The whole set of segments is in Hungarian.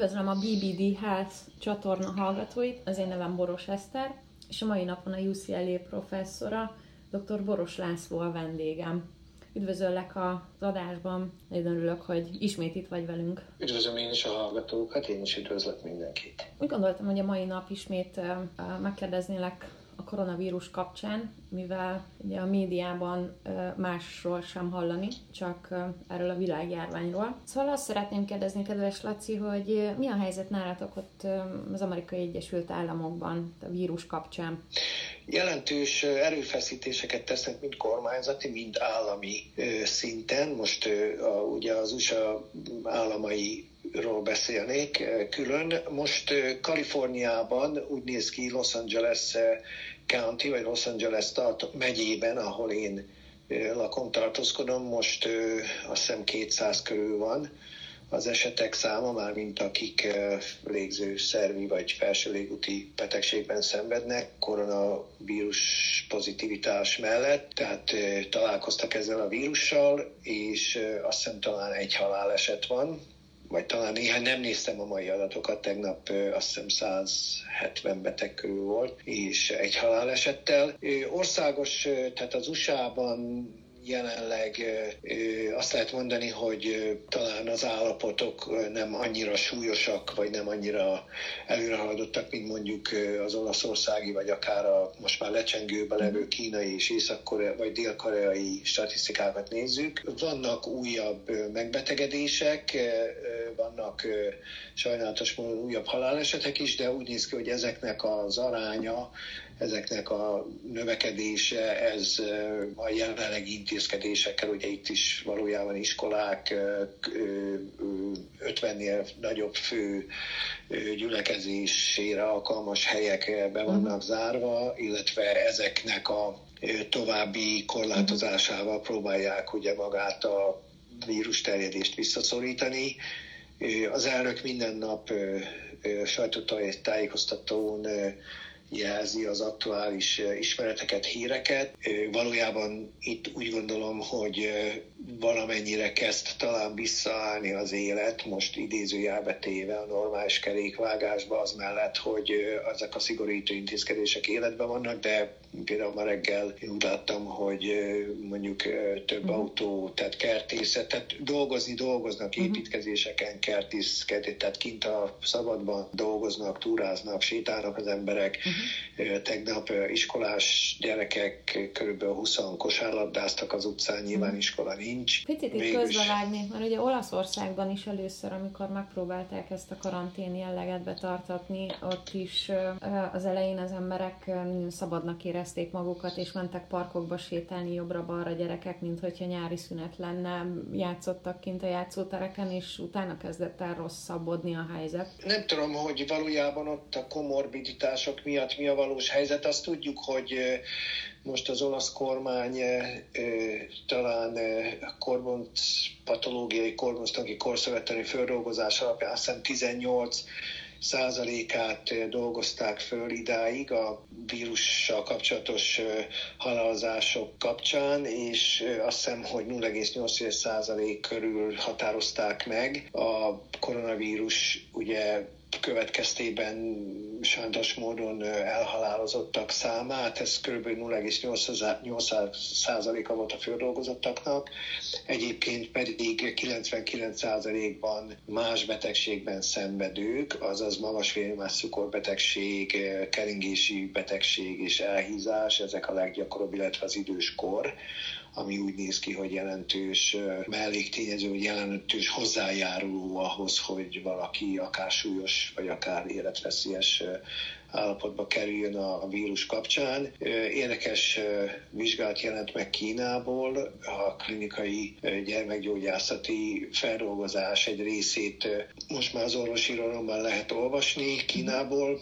Üdvözlöm a BBD Health csatorna hallgatóit, az én nevem Boros Eszter, és a mai napon a UCLA professzora, dr. Boros László a vendégem. Üdvözöllek az adásban, nagyon örülök, hogy ismét itt vagy velünk. Üdvözlöm én is a hallgatókat, én is üdvözlök mindenkit. Úgy gondoltam, hogy a mai nap ismét megkérdeznélek a koronavírus kapcsán, mivel ugye a médiában másról sem hallani, csak erről a világjárványról. Szóval azt szeretném kérdezni, kedves Laci, hogy mi a helyzet nálatok ott az Amerikai Egyesült Államokban a vírus kapcsán? Jelentős erőfeszítéseket tesznek mind kormányzati, mind állami szinten. Most ugye az USA államai ról beszélnék külön. Most Kaliforniában úgy néz ki Los Angeles County, vagy Los Angeles tart, megyében, ahol én lakom, tartózkodom, most azt hiszem 200 körül van az esetek száma, már mint akik légző szervi vagy felső légúti betegségben szenvednek, koronavírus pozitivitás mellett, tehát találkoztak ezzel a vírussal, és azt hiszem talán egy haláleset van, vagy talán néhány, nem néztem a mai adatokat, tegnap azt hiszem 170 beteg körül volt, és egy halálesettel. Országos, tehát az USA-ban jelenleg azt lehet mondani, hogy talán az állapotok nem annyira súlyosak, vagy nem annyira előrehaladottak, mint mondjuk az olaszországi, vagy akár a most már lecsengőbe levő kínai és észak vagy dél-koreai statisztikákat nézzük. Vannak újabb megbetegedések, vannak sajnálatos módon újabb halálesetek is, de úgy néz ki, hogy ezeknek az aránya ezeknek a növekedése, ez a jelenlegi intézkedésekkel, ugye itt is valójában iskolák 50-nél nagyobb fő gyülekezésére alkalmas helyek be vannak mhm. zárva, illetve ezeknek a további korlátozásával próbálják ugye magát a vírus terjedést visszaszorítani. Az elnök minden nap sajtótájékoztatón jelzi az aktuális ismereteket, híreket. Valójában itt úgy gondolom, hogy valamennyire kezd talán visszaállni az élet, most idézőjelbe téve a normális kerékvágásba, az mellett, hogy ezek a szigorító intézkedések életben vannak, de például ma reggel én úgy láttam, hogy mondjuk több uh-huh. autó, tehát kertészet, tehát dolgozni dolgoznak uh-huh. építkezéseken, kertészkedés, tehát kint a szabadban dolgoznak, túráznak, sétálnak az emberek. Uh-huh. Tegnap iskolás gyerekek körülbelül 20 kosárlabdáztak az utcán, nyilván uh-huh. iskola nincs. Picit itt közbevágnék, mert ugye Olaszországban is először, amikor megpróbálták ezt a karantén jelleget betartatni, ott is az elején az emberek szabadnak érezték érezték magukat, és mentek parkokba sétálni jobbra-balra gyerekek, mint hogyha nyári szünet lenne, játszottak kint a játszótereken, és utána kezdett el rosszabbodni a helyzet. Nem tudom, hogy valójában ott a komorbiditások miatt mi a valós helyzet. Azt tudjuk, hogy most az olasz kormány talán korbont patológiai korbonsztangi korszöveteni földolgozás alapján azt hiszem 18 százalékát dolgozták föl idáig a vírussal kapcsolatos halálozások kapcsán, és azt hiszem, hogy 0,8 százalék körül határozták meg. A koronavírus ugye következtében sajnos módon elhalálozottak számát, ez kb. 0,8%-a volt a földolgozottaknak, egyébként pedig 99%-ban más betegségben szenvedők, azaz magas vérnyomás cukorbetegség, keringési betegség és elhízás, ezek a leggyakoribb, illetve az időskor ami úgy néz ki, hogy jelentős melléktényező, hogy jelentős hozzájáruló ahhoz, hogy valaki akár súlyos, vagy akár életveszélyes állapotba kerüljön a vírus kapcsán. Érdekes vizsgálat jelent meg Kínából, a klinikai gyermekgyógyászati feldolgozás egy részét most már az orvosi irodalomban lehet olvasni Kínából.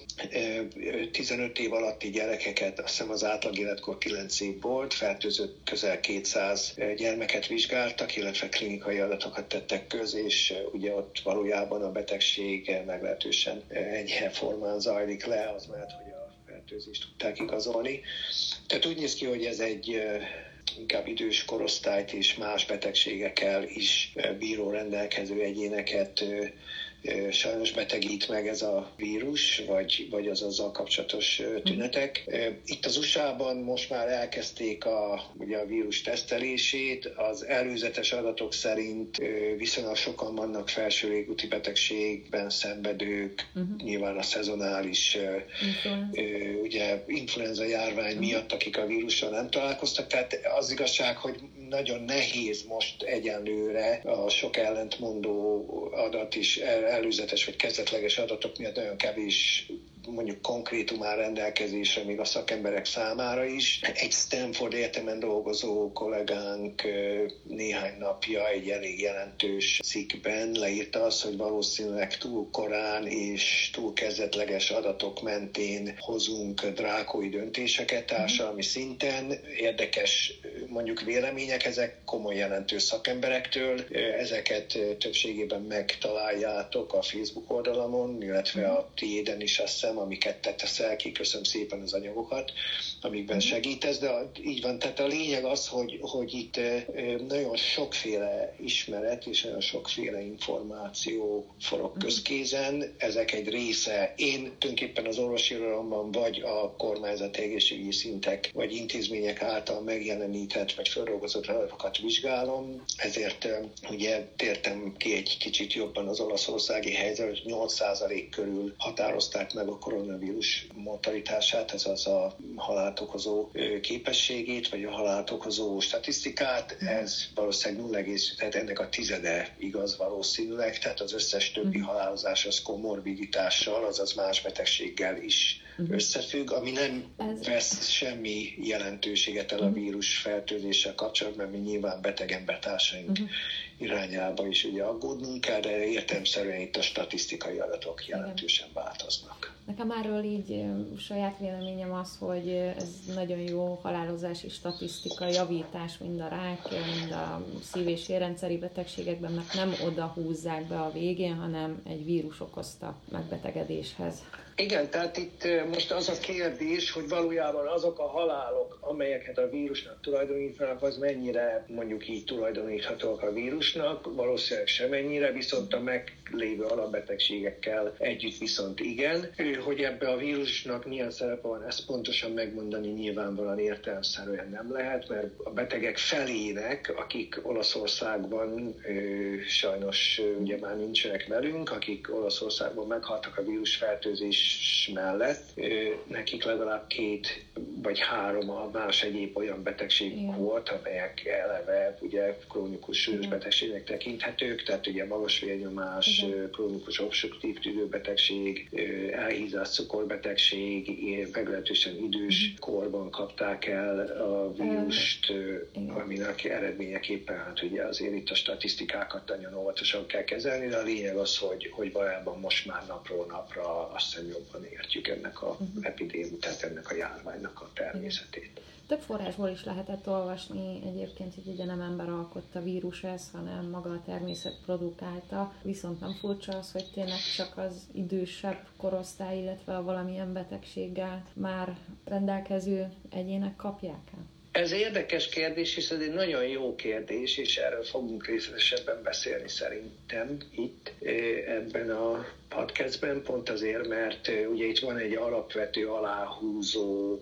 15 év alatti gyerekeket, azt hiszem az átlag életkor 9 év volt, fertőzött közel 200 gyermeket vizsgáltak, illetve klinikai adatokat tettek közé, és ugye ott valójában a betegség meglehetősen enyhe formán zajlik le, az mert hogy a fertőzést tudták igazolni. Tehát úgy néz ki, hogy ez egy inkább idős korosztályt és más betegségekkel is bíró rendelkező egyéneket sajnos betegít meg ez a vírus, vagy, vagy az azzal kapcsolatos tünetek. Itt az USA-ban most már elkezdték a, ugye a vírus tesztelését, az előzetes adatok szerint viszonylag sokan vannak felső légúti betegségben szenvedők, uh-huh. nyilván a szezonális influenza. ugye influenza járvány uh-huh. miatt, akik a vírussal nem találkoztak. Tehát az igazság, hogy nagyon nehéz most egyenlőre a sok ellentmondó adat is, előzetes vagy kezdetleges adatok miatt nagyon kevés mondjuk konkrétum áll rendelkezésre még a szakemberek számára is. Egy Stanford Egyetemen dolgozó kollégánk néhány napja egy elég jelentős cikkben leírta azt, hogy valószínűleg túl korán és túl kezdetleges adatok mentén hozunk drákói döntéseket társadalmi szinten. Érdekes mondjuk vélemények, ezek komoly jelentős szakemberektől. Ezeket többségében megtaláljátok a Facebook oldalamon, illetve a tiéden is azt hiszem, amiket te teszel ki, köszönöm szépen az anyagokat, amikben mhm. segítesz, de így van, tehát a lényeg az, hogy, hogy itt nagyon sokféle ismeret és nagyon sokféle információ forog mhm. közkézen, ezek egy része, én tulajdonképpen az orvosi irodalomban vagy a kormányzati egészségügyi szintek, vagy intézmények által megjelenített, vagy feldolgozott adatokat vizsgálom, ezért ugye tértem ki egy kicsit jobban az olaszországi helyzet, hogy 8% körül határozták meg a koronavírus mortalitását, ez az a halált okozó képességét, vagy a halált okozó statisztikát, ez valószínűleg 0, tehát ennek a tizede igaz valószínűleg, tehát az összes többi mhm. halálozás az komorbiditással, azaz más betegséggel is uh-huh. összefügg, ami nem vesz semmi jelentőséget el a mhm. vírus fertőzéssel kapcsolatban, mert mi nyilván beteg embertársaink uh-huh. irányába is ugye aggódnunk kell, de értelmszerűen itt a statisztikai adatok jelentősen változnak. Nekem erről így saját véleményem az, hogy ez nagyon jó halálozási statisztika, javítás mind a rák, mind a szív- és érrendszeri betegségekben, mert nem oda húzzák be a végén, hanem egy vírus okozta megbetegedéshez. Igen, tehát itt most az a kérdés, hogy valójában azok a halálok, amelyeket a vírusnak tulajdonítanak, az mennyire mondjuk így tulajdoníthatók a vírusnak, valószínűleg semennyire, viszont a meglévő alapbetegségekkel együtt viszont igen. Hogy ebbe a vírusnak milyen szerepe van, ezt pontosan megmondani nyilvánvalóan értelmszerűen nem lehet, mert a betegek felének, akik Olaszországban sajnos ugye már nincsenek velünk, akik Olaszországban meghaltak a vírusfertőzés mellett nekik legalább két vagy három a más egyéb olyan betegség Igen. volt, amelyek eleve ugye krónikus súlyos Igen. betegségnek tekinthetők, tehát ugye magas vérnyomás, Igen. krónikus obstruktív tüdőbetegség, elhízás cukorbetegség, meglehetősen idős Igen. korban kapták el a vírust, Igen. aminek eredményeképpen hát ugye azért itt a statisztikákat nagyon óvatosan kell kezelni, de a lényeg az, hogy, hogy valójában most már napról napra azt hiszem jobban értjük ennek a uh-huh. epidémia, tehát ennek a járványnak a természetét. Több forrásból is lehetett olvasni egyébként, hogy ugye nem ember alkotta vírus ez, hanem maga a természet produkálta. Viszont nem furcsa az, hogy tényleg csak az idősebb korosztály, illetve a valamilyen betegséggel már rendelkező egyének kapják el. Ez érdekes kérdés, és ez egy nagyon jó kérdés, és erről fogunk részletesebben beszélni szerintem itt ebben a podcastben, pont azért, mert ugye itt van egy alapvető aláhúzó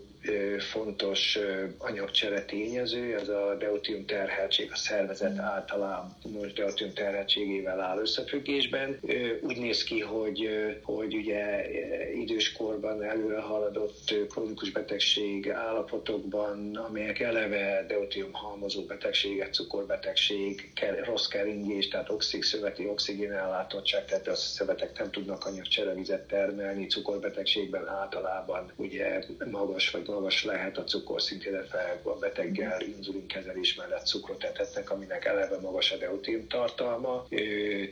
fontos anyagcsere tényező, az a deutium terheltség, a szervezet általában most deutium terheltségével áll összefüggésben. Úgy néz ki, hogy, hogy ugye időskorban előre haladott krónikus betegség állapotokban, amelyek eleve deutium halmozó betegséget, cukorbetegség, rossz keringés, tehát oxig, szöveti oxigénellátottság, tehát a szövetek nem tudnak anyagcserevizet termelni, cukorbetegségben általában ugye magas vagy magas lehet a cukorszint, illetve a beteggel inzulinkezelés mellett cukrot etetnek, aminek eleve magas a deutin tartalma.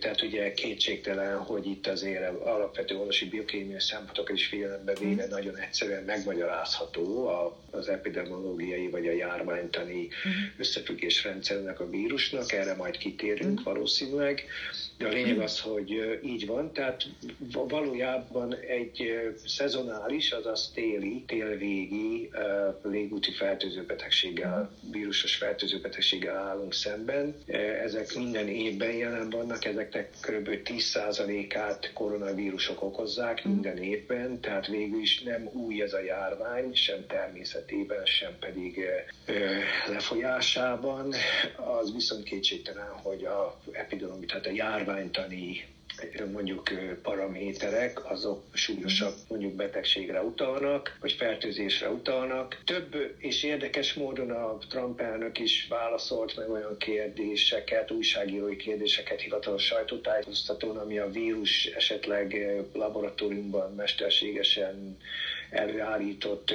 Tehát ugye kétségtelen, hogy itt azért alapvető orvosi biokémiai szempontokat is figyelembe véve nagyon egyszerűen megmagyarázható az epidemiológiai vagy a járványtani összefüggésrendszernek a vírusnak, erre majd kitérünk valószínűleg. De a lényeg az, hogy így van, tehát valójában egy szezonális, azaz téli, télvégi légúti fertőzőbetegséggel, vírusos fertőzőbetegséggel állunk szemben. Ezek minden évben jelen vannak, ezeknek kb. 10%-át koronavírusok okozzák minden évben, tehát végül is nem új ez a járvány, sem természetében, sem pedig lefolyásában. Az viszont kétségtelen, hogy a epidemiológia, tehát a járványtani mondjuk paraméterek, azok súlyosabb mondjuk betegségre utalnak, vagy fertőzésre utalnak. Több és érdekes módon a Trump elnök is válaszolt meg olyan kérdéseket, újságírói kérdéseket hivatalos sajtótájékoztatón, ami a vírus esetleg laboratóriumban mesterségesen előállított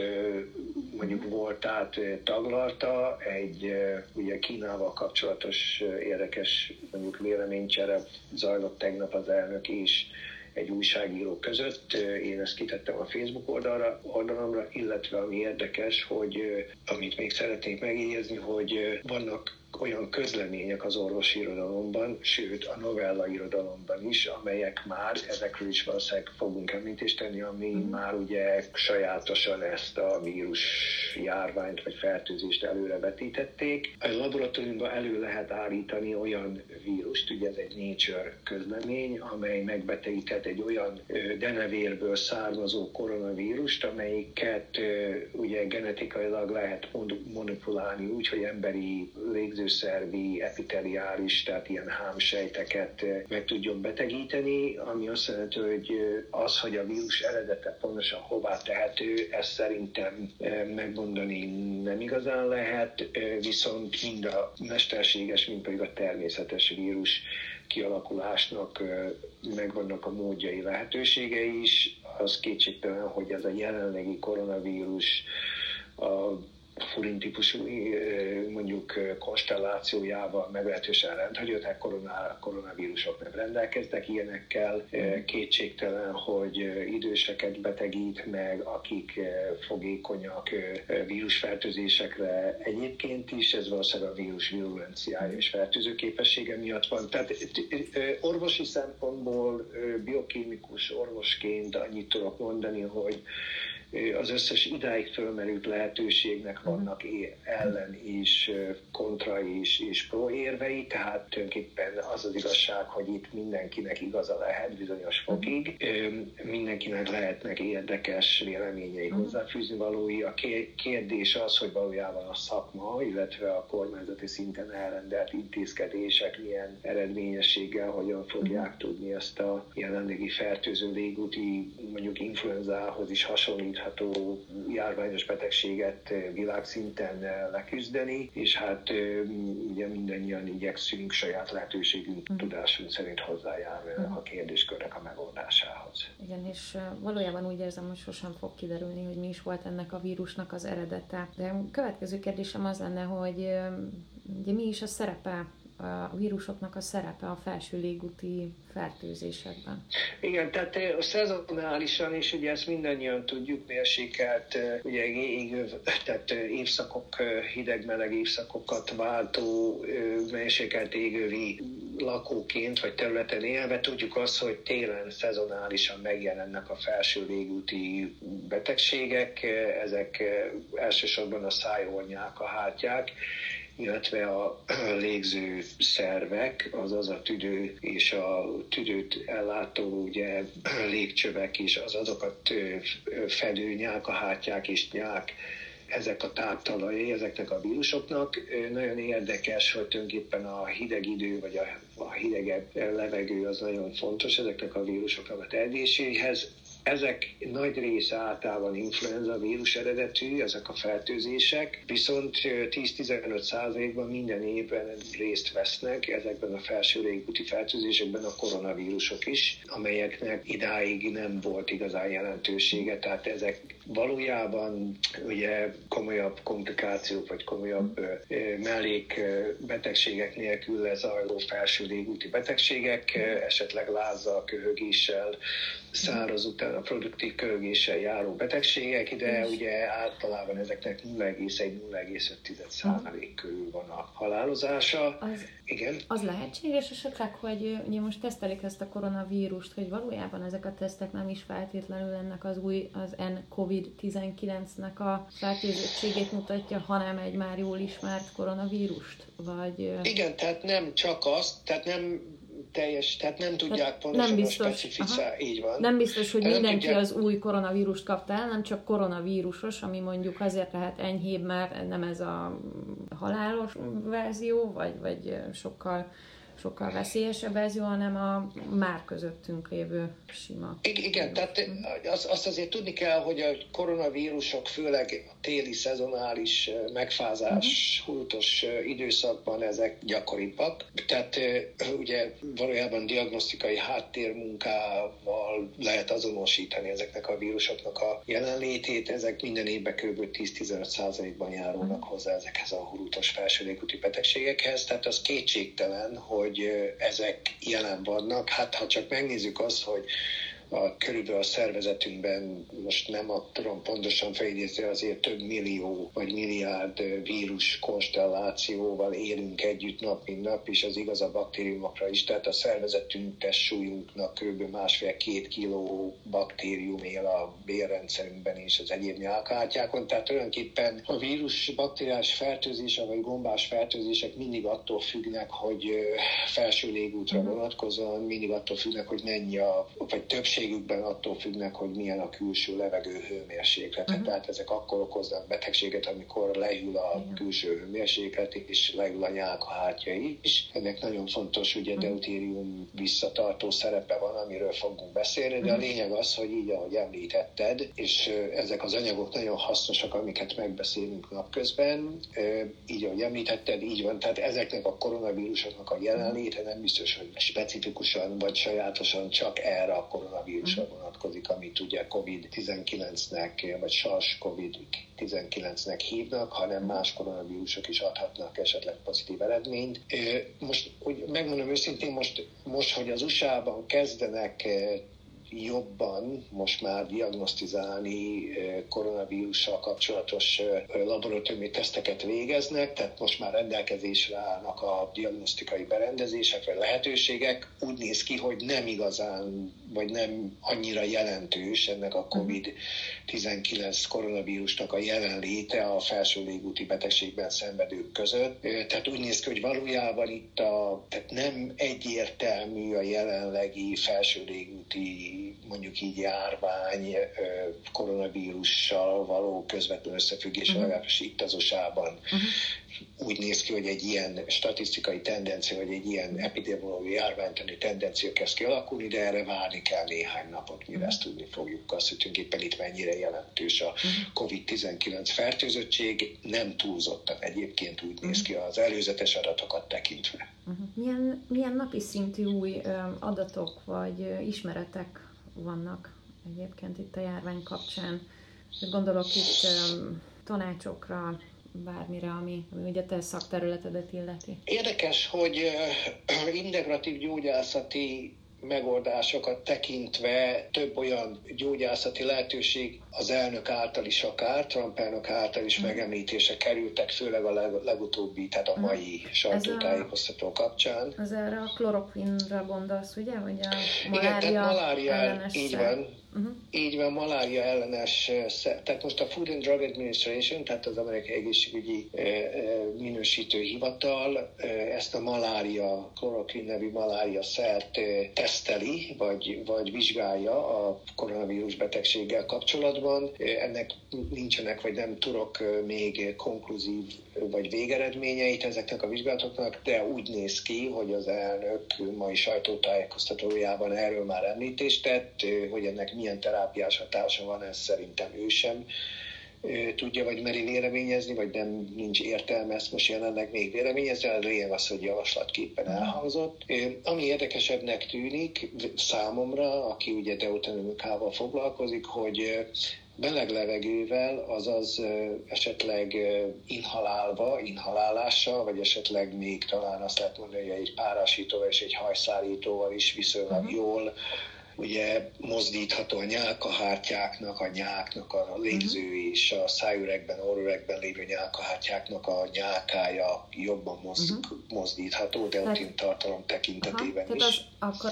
mondjuk voltát taglalta, egy ugye Kínával kapcsolatos érdekes mondjuk véleménycsere zajlott tegnap az elnök és egy újságíró között. Én ezt kitettem a Facebook oldalra, oldalamra, illetve ami érdekes, hogy amit még szeretnék megjegyezni, hogy vannak olyan közlemények az orvosi irodalomban, sőt a novella irodalomban is, amelyek már, ezekről is valószínűleg fogunk említést tenni, ami mm. már ugye sajátosan ezt a vírus járványt vagy fertőzést előre vetítették. A laboratóriumban elő lehet állítani olyan vírust, ugye ez egy Nature közlemény, amely megbetegített egy olyan denevérből származó koronavírust, amelyiket ugye genetikailag lehet manipulálni úgy, hogy emberi légző szervi, epiteliális, tehát ilyen hámsejteket eh, meg tudjon betegíteni, ami azt jelenti, hogy eh, az, hogy a vírus eredete pontosan hová tehető, ezt szerintem eh, megmondani nem igazán lehet, viszont mind a mesterséges, mind pedig a természetes vírus kialakulásnak megvannak a módjai, lehetőségei is. Az kétségtelen, hogy ez a jelenlegi koronavírus a furin típusú mondjuk konstellációjával meglehetősen rendhagyott, koroná, koronavírusok nem rendelkeznek ilyenekkel. Kétségtelen, hogy időseket betegít meg, akik fogékonyak vírusfertőzésekre egyébként is, ez valószínűleg a vírus virulenciája és fertőző képessége miatt van. Tehát orvosi szempontból biokémikus orvosként annyit tudok mondani, hogy az összes idáig fölmerült lehetőségnek mhm. vannak ellen is, kontra is, és pro érvei, tehát tulajdonképpen az az igazság, hogy itt mindenkinek igaza lehet bizonyos mhm. fokig, mindenkinek lehetnek érdekes véleményei mhm. hozzáfűzni valói. A kérdés az, hogy valójában a szakma, illetve a kormányzati szinten elrendelt intézkedések milyen eredményességgel, hogyan fogják tudni ezt a jelenlegi fertőző légúti, mondjuk influenzához is hasonlít megfordítható járványos betegséget világszinten leküzdeni, és hát ugye mindannyian igyekszünk saját lehetőségünk, mm. tudásunk szerint hozzájárulni mm. a kérdéskörnek a megoldásához. Igen, és valójában úgy érzem, hogy sosem fog kiderülni, hogy mi is volt ennek a vírusnak az eredete. De a következő kérdésem az lenne, hogy ugye mi is a szerepe a vírusoknak a szerepe a felső légúti fertőzésekben. Igen, tehát a szezonálisan is, ugye ezt mindannyian tudjuk, mérsékelt, ugye égő, tehát évszakok, hideg-meleg évszakokat váltó, mérsékelt égővi lakóként vagy területen élve tudjuk azt, hogy télen szezonálisan megjelennek a felső légúti betegségek, ezek elsősorban a szájornyák, a hátják, illetve a légző szervek, azaz a tüdő és a tüdőt ellátó ugye, légcsövek is, az azokat fedő hátják és nyák, ezek a táptalajai ezeknek a vírusoknak. Nagyon érdekes, hogy tulajdonképpen a hideg idő, vagy a, a hidegebb levegő az nagyon fontos ezeknek a vírusoknak a terjedéséhez. Ezek nagy része általában influenza vírus eredetű, ezek a fertőzések, viszont 10-15 százalékban minden évben részt vesznek ezekben a felső légúti fertőzésekben a koronavírusok is, amelyeknek idáig nem volt igazán jelentősége, tehát ezek valójában ugye komolyabb komplikációk vagy komolyabb mellékbetegségek nélkül lezajló felső légúti betegségek, esetleg lázzal, köhögéssel, száraz után a produktív körögéssel járó betegségek, de ugye általában ezeknek 0,1-0,5 százalék körül van a halálozása. Az, Igen. Az lehetséges esetleg, hogy ugye most tesztelik ezt a koronavírust, hogy valójában ezek a tesztek nem is feltétlenül ennek az új, az N-COVID-19-nek a fertőzöttségét mutatja, hanem egy már jól ismert koronavírust? Vagy... Igen, tehát nem csak azt, tehát nem teljes, tehát nem tudják tehát pontosan nem biztos, a így van. Nem biztos, hogy tehát mindenki tudják... az új koronavírust kapta el, nem csak koronavírusos, ami mondjuk azért lehet enyhébb, mert nem ez a halálos verzió, vagy, vagy sokkal sokkal veszélyesebb ez jó, hanem a már közöttünk lévő sima. Igen, tehát azt, azt azért tudni kell, hogy a koronavírusok főleg a téli szezonális megfázás, uh-huh. hurtos időszakban ezek gyakoribbak. Tehát ugye valójában diagnosztikai háttérmunkával lehet azonosítani ezeknek a vírusoknak a jelenlétét. Ezek minden évben kb. 10-15 százalékban járulnak uh-huh. hozzá ezekhez a hurtos felsőlégúti betegségekhez. Tehát az kétségtelen, hogy hogy ezek jelen vannak. Hát ha csak megnézzük azt, hogy a, körülbelül a szervezetünkben, most nem tudom pontosan felidézni, azért több millió vagy milliárd vírus konstellációval élünk együtt nap, mint nap, és az igaz a baktériumokra is. Tehát a szervezetünk testsúlyunknak kb. másfél-két kiló baktérium él a bérrendszerünkben és az egyéb nyálkártyákon. Tehát tulajdonképpen a vírus bakteriális fertőzése vagy gombás fertőzések mindig attól függnek, hogy felső légútra mhm. vonatkozóan, mindig attól függnek, hogy mennyi a, vagy többség többségükben attól függnek, hogy milyen a külső levegő hőmérséklet. Uh-huh. Tehát ezek akkor okoznak betegséget, amikor leül a uh-huh. külső hőmérséklet, és leül a nyálkahártya is. Ennek nagyon fontos, ugye uh-huh. deutérium visszatartó szerepe van, amiről fogunk beszélni, de a lényeg az, hogy így, ahogy említetted, és ezek az anyagok nagyon hasznosak, amiket megbeszélünk napközben, így, ahogy említetted, így van. Tehát ezeknek a koronavírusoknak a jelenléte nem biztos, hogy specifikusan vagy sajátosan csak erre a koronavírusra koronavírusra vonatkozik, amit ugye COVID-19-nek, vagy SARS-CoV-19-nek hívnak, hanem más koronavírusok is adhatnak esetleg pozitív eredményt. Most, hogy megmondom őszintén, most, most hogy az USA-ban kezdenek jobban most már diagnosztizálni koronavírussal kapcsolatos laboratóriumi teszteket végeznek, tehát most már rendelkezésre állnak a diagnosztikai berendezések vagy lehetőségek. Úgy néz ki, hogy nem igazán, vagy nem annyira jelentős ennek a COVID-19 koronavírusnak a jelenléte a felső légúti betegségben szenvedők között. Tehát úgy néz ki, hogy valójában itt a, tehát nem egyértelmű a jelenlegi felső légúti mondjuk így járvány koronavírussal való közvetlen összefüggés, uh-huh. legalábbis itt az USA-ban. Uh-huh. Úgy néz ki, hogy egy ilyen statisztikai tendencia, vagy egy ilyen epidemiológiai járványtani tendencia kezd kialakulni, de erre várni kell néhány napot, mire uh-huh. ezt tudni fogjuk. Azt, hogy tulajdonképpen itt mennyire jelentős a COVID-19 fertőzöttség, nem túlzottan egyébként úgy néz ki az előzetes adatokat tekintve. Uh-huh. Milyen, milyen napi szintű új adatok vagy ismeretek vannak egyébként itt a járvány kapcsán. Gondolok itt tanácsokra, bármire, ami, ami ugye te szakterületedet illeti. Érdekes, hogy integratív gyógyászati megoldásokat tekintve több olyan gyógyászati lehetőség az elnök által is akár, Trump elnök által is mm. megemlítése kerültek, főleg a leg, legutóbbi, tehát a mai mm. sajtótájékoztató kapcsán. Az erre a klorokvinra gondolsz, ugye? Vagy a malária Igen, tehát malária, így van, Uh-huh. Így van, malária ellenes, tehát most a Food and Drug Administration, tehát az amerikai egészségügyi minősítő hivatal ezt a malária, klorokvin nevű malária szert teszteli, vagy, vagy vizsgálja a koronavírus betegséggel kapcsolatban. Ennek nincsenek, vagy nem tudok még konkluzív vagy végeredményeit ezeknek a vizsgálatoknak, de úgy néz ki, hogy az elnök mai sajtótájékoztatójában erről már említést tett, hogy ennek milyen terápiás hatása van, ez szerintem ő sem tudja, vagy meri véleményezni, vagy nem nincs értelme ezt most jelenleg még véleményezni, a lényeg az, hogy javaslatképpen elhangzott. Ami érdekesebbnek tűnik számomra, aki ugye deuteronomikával foglalkozik, hogy meleg levegővel, azaz esetleg inhalálva, inhalálással, vagy esetleg még talán azt lehet mondani, hogy egy párásítóval és egy hajszárítóval is viszonylag uh-huh. jól ugye mozdítható a nyálkahártyáknak, a nyáknak a légző uh-huh. és a szájüregben, orrüregben lévő nyálkahártyáknak a nyálkája jobban moz, uh-huh. mozdítható, deutin tartalom tekintetében aha, is. Az, akkor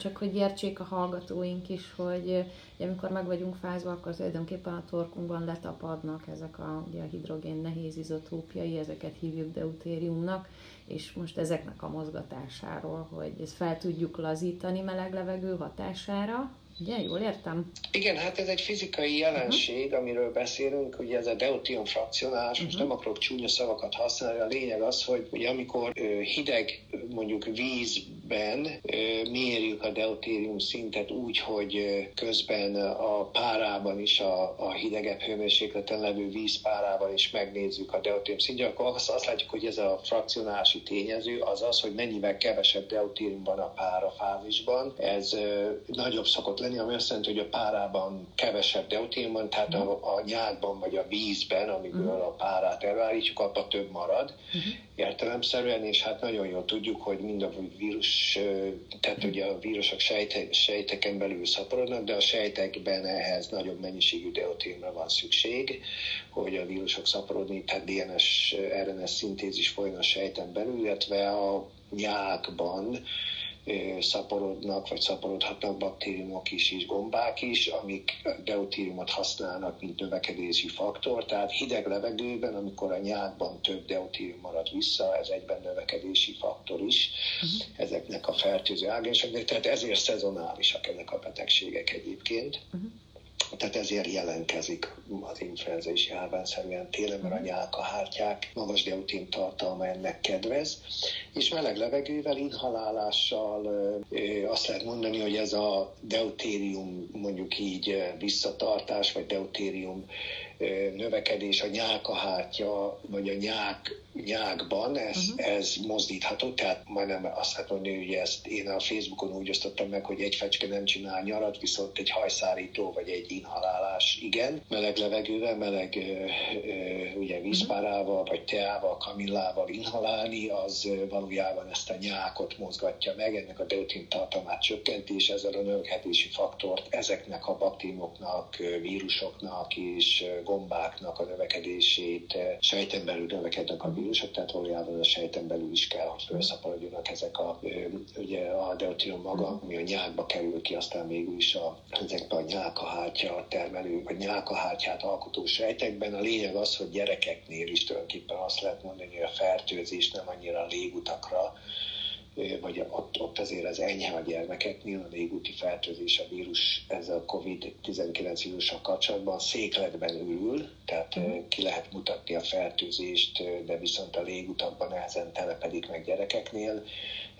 csak hogy értsék a hallgatóink is, hogy amikor meg vagyunk fázva, akkor tulajdonképpen a torkunkban letapadnak ezek a, ugye a hidrogén nehéz izotópiai, ezeket hívjuk deutériumnak, és most ezeknek a mozgatásáról, hogy ezt fel tudjuk lazítani meleg levegő hatására, Ugye, jól értem? Igen, hát ez egy fizikai jelenség, uh-huh. amiről beszélünk, ugye ez a deutium frakcionálás, uh-huh. most nem akarok csúnya szavakat használni, a lényeg az, hogy ugye amikor hideg, mondjuk vízben ö, mérjük a deutérium szintet úgy, hogy közben a párában is, a, a hidegebb hőmérsékleten levő vízpárában is megnézzük a deutérium szintjét, akkor azt, azt látjuk, hogy ez a frakcionálási tényező az az, hogy mennyivel kevesebb deutérium van a fázisban. Ez nagyobb szokott lenni, ami azt jelenti, hogy a párában kevesebb deutén van, tehát a, a nyákban vagy a vízben, amiből uh-huh. a párát elvállítjuk, abban több marad uh-huh. értelemszerűen, és hát nagyon jól tudjuk, hogy mind a vírus, tehát uh-huh. ugye a vírusok sejte, sejteken belül szaporodnak, de a sejtekben ehhez nagyobb mennyiségű deuténre van szükség, hogy a vírusok szaporodni, tehát DNS, RNS szintézis folyjon a sejten belül, illetve a nyákban szaporodnak, vagy szaporodhatnak baktériumok is, és gombák is, amik deutériumot használnak, mint növekedési faktor. Tehát hideg levegőben, amikor a nyákban több deutérium marad vissza, ez egyben növekedési faktor is uh-huh. ezeknek a fertőző ágensoknak, tehát ezért szezonálisak ezek a betegségek egyébként. Uh-huh tehát ezért jelentkezik az influenza is járványszerűen télen, mert a mhm. nyálkahártyák magas deutin tartalma ennek kedvez, és meleg levegővel, inhalálással azt lehet mondani, hogy ez a deutérium mondjuk így visszatartás, vagy deutérium növekedés a nyálkahártya, vagy a nyák, nyákban, ez, uh-huh. ez mozdítható, tehát majdnem azt lehet mondani, hogy ezt én a Facebookon úgy osztottam meg, hogy egy fecske nem csinál nyarat, viszont egy hajszárító, vagy egy inhalálás, igen, meleg levegővel, meleg ugye vízpárával, vagy teával, kamillával inhalálni, az valójában ezt a nyákot mozgatja meg, ennek a deutin tartalmát csökkenti, és ezzel a növekedési faktort ezeknek a baktériumoknak, vírusoknak és gombáknak a növekedését, sejten belül növekednek a vírusok, tehát valójában a sejten belül is kell, hogy felszaporodjanak ezek a, ugye a deuterium maga, ami a nyákba kerül ki, aztán végül is a, ezekben a nyálkahártya termelő, vagy nyálkahártyát alkotó sejtekben. A lényeg az, hogy gyerekeknél is tulajdonképpen azt lehet mondani, hogy a fertőzés nem annyira a légutakra, vagy ott, ott azért az enyhe a gyermekeknél, a légúti fertőzés, a vírus ezzel a COVID-19 vírussal kapcsolatban székletben ürül, tehát mm. ki lehet mutatni a fertőzést, de viszont a légutakban nehezen telepedik meg gyerekeknél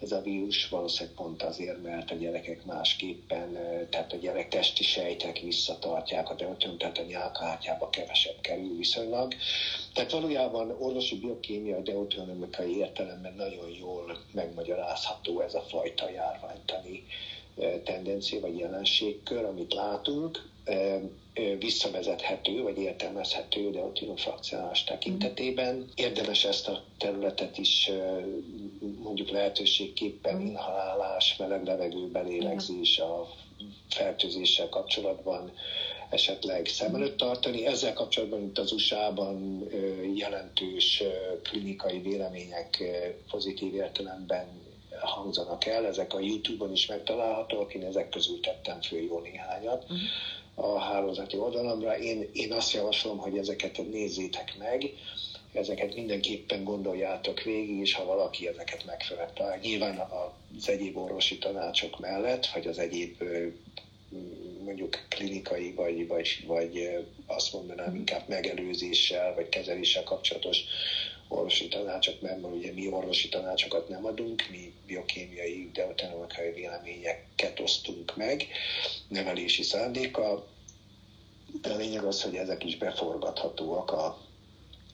ez a vírus, valószínűleg pont azért, mert a gyerekek másképpen, tehát a gyerek testi sejtek visszatartják a deuterium, tehát a nyálkahártyába kevesebb kerül viszonylag. Tehát valójában orvosi biokémia deuteriumikai értelemben nagyon jól megmagyarázható ez a fajta járványtani tendencia vagy jelenségkör, amit látunk visszavezethető vagy értelmezhető deuterium frakcionálás tekintetében. Érdemes ezt a területet is mondjuk lehetőségképpen mm. inhalálás, meleg levegő belélegzés, a fertőzéssel kapcsolatban esetleg szem előtt tartani. Ezzel kapcsolatban itt az USA-ban jelentős klinikai vélemények pozitív értelemben hangzanak el, ezek a YouTube-on is megtalálhatók, én ezek közül tettem föl jó néhányat. Uh-huh a hálózati oldalamra. Én, én azt javaslom, hogy ezeket nézzétek meg, ezeket mindenképpen gondoljátok végig, és ha valaki ezeket megfelel, nyilván az egyéb orvosi tanácsok mellett, vagy az egyéb mondjuk klinikai, vagy, vagy, vagy azt mondanám inkább megelőzéssel, vagy kezeléssel kapcsolatos orvosi tanácsok, mert ugye mi orvosi tanácsokat nem adunk, mi biokémiai, deuteronomikai véleményeket osztunk meg nevelési szándéka, de a lényeg az, hogy ezek is beforgathatóak a,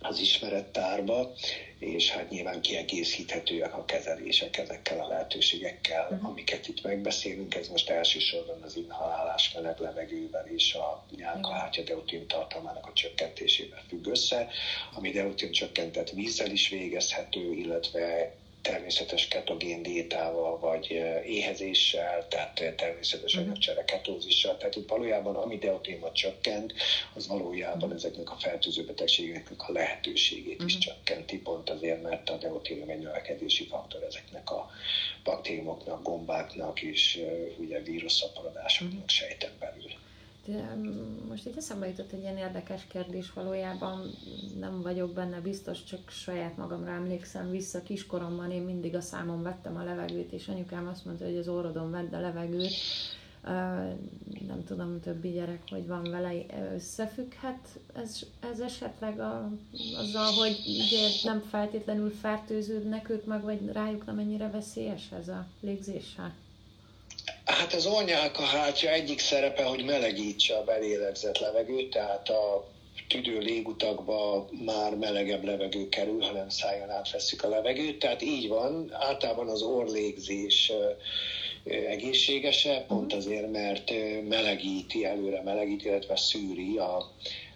az ismerettárba, és hát nyilván kiegészíthetőek a kezelések ezekkel a lehetőségekkel, uh-huh. amiket itt megbeszélünk. Ez most elsősorban az inhalálás meleg levegővel és a nyálkahártya deutin tartalmának a csökkentésével függ össze, ami deutin csökkentett vízzel is végezhető, illetve természetes ketogén diétával, vagy éhezéssel, tehát természetes mhm. anyagcsere ketózissal. Tehát itt valójában ami deutéma csökkent, az valójában mhm. ezeknek a fertőző betegségeknek a lehetőségét is uh-huh. csökkenti, pont azért, mert a deutérium egy növekedési faktor ezeknek a baktériumoknak, gombáknak és ugye vírusszaporodásoknak uh-huh. sejten belül. De most itt eszembe jutott egy ilyen érdekes kérdés valójában, nem vagyok benne biztos, csak saját magamra emlékszem vissza. Kiskoromban én mindig a számon vettem a levegőt, és anyukám azt mondta, hogy az orrodon vedd a levegőt. Nem tudom, többi gyerek, hogy van vele, összefügghet ez, ez esetleg a, azzal, hogy ugye nem feltétlenül fertőződnek ők meg, vagy rájuk nem ennyire veszélyes ez a légzéssel? Hát az ornyálka hátja egyik szerepe, hogy melegítse a belélegzett levegőt, tehát a tüdő légutakba már melegebb levegő kerül, ha nem szájon átveszik a levegőt. Tehát így van, általában az orlégzés egészségese, pont mhm. azért, mert melegíti, előre melegíti, illetve szűri a,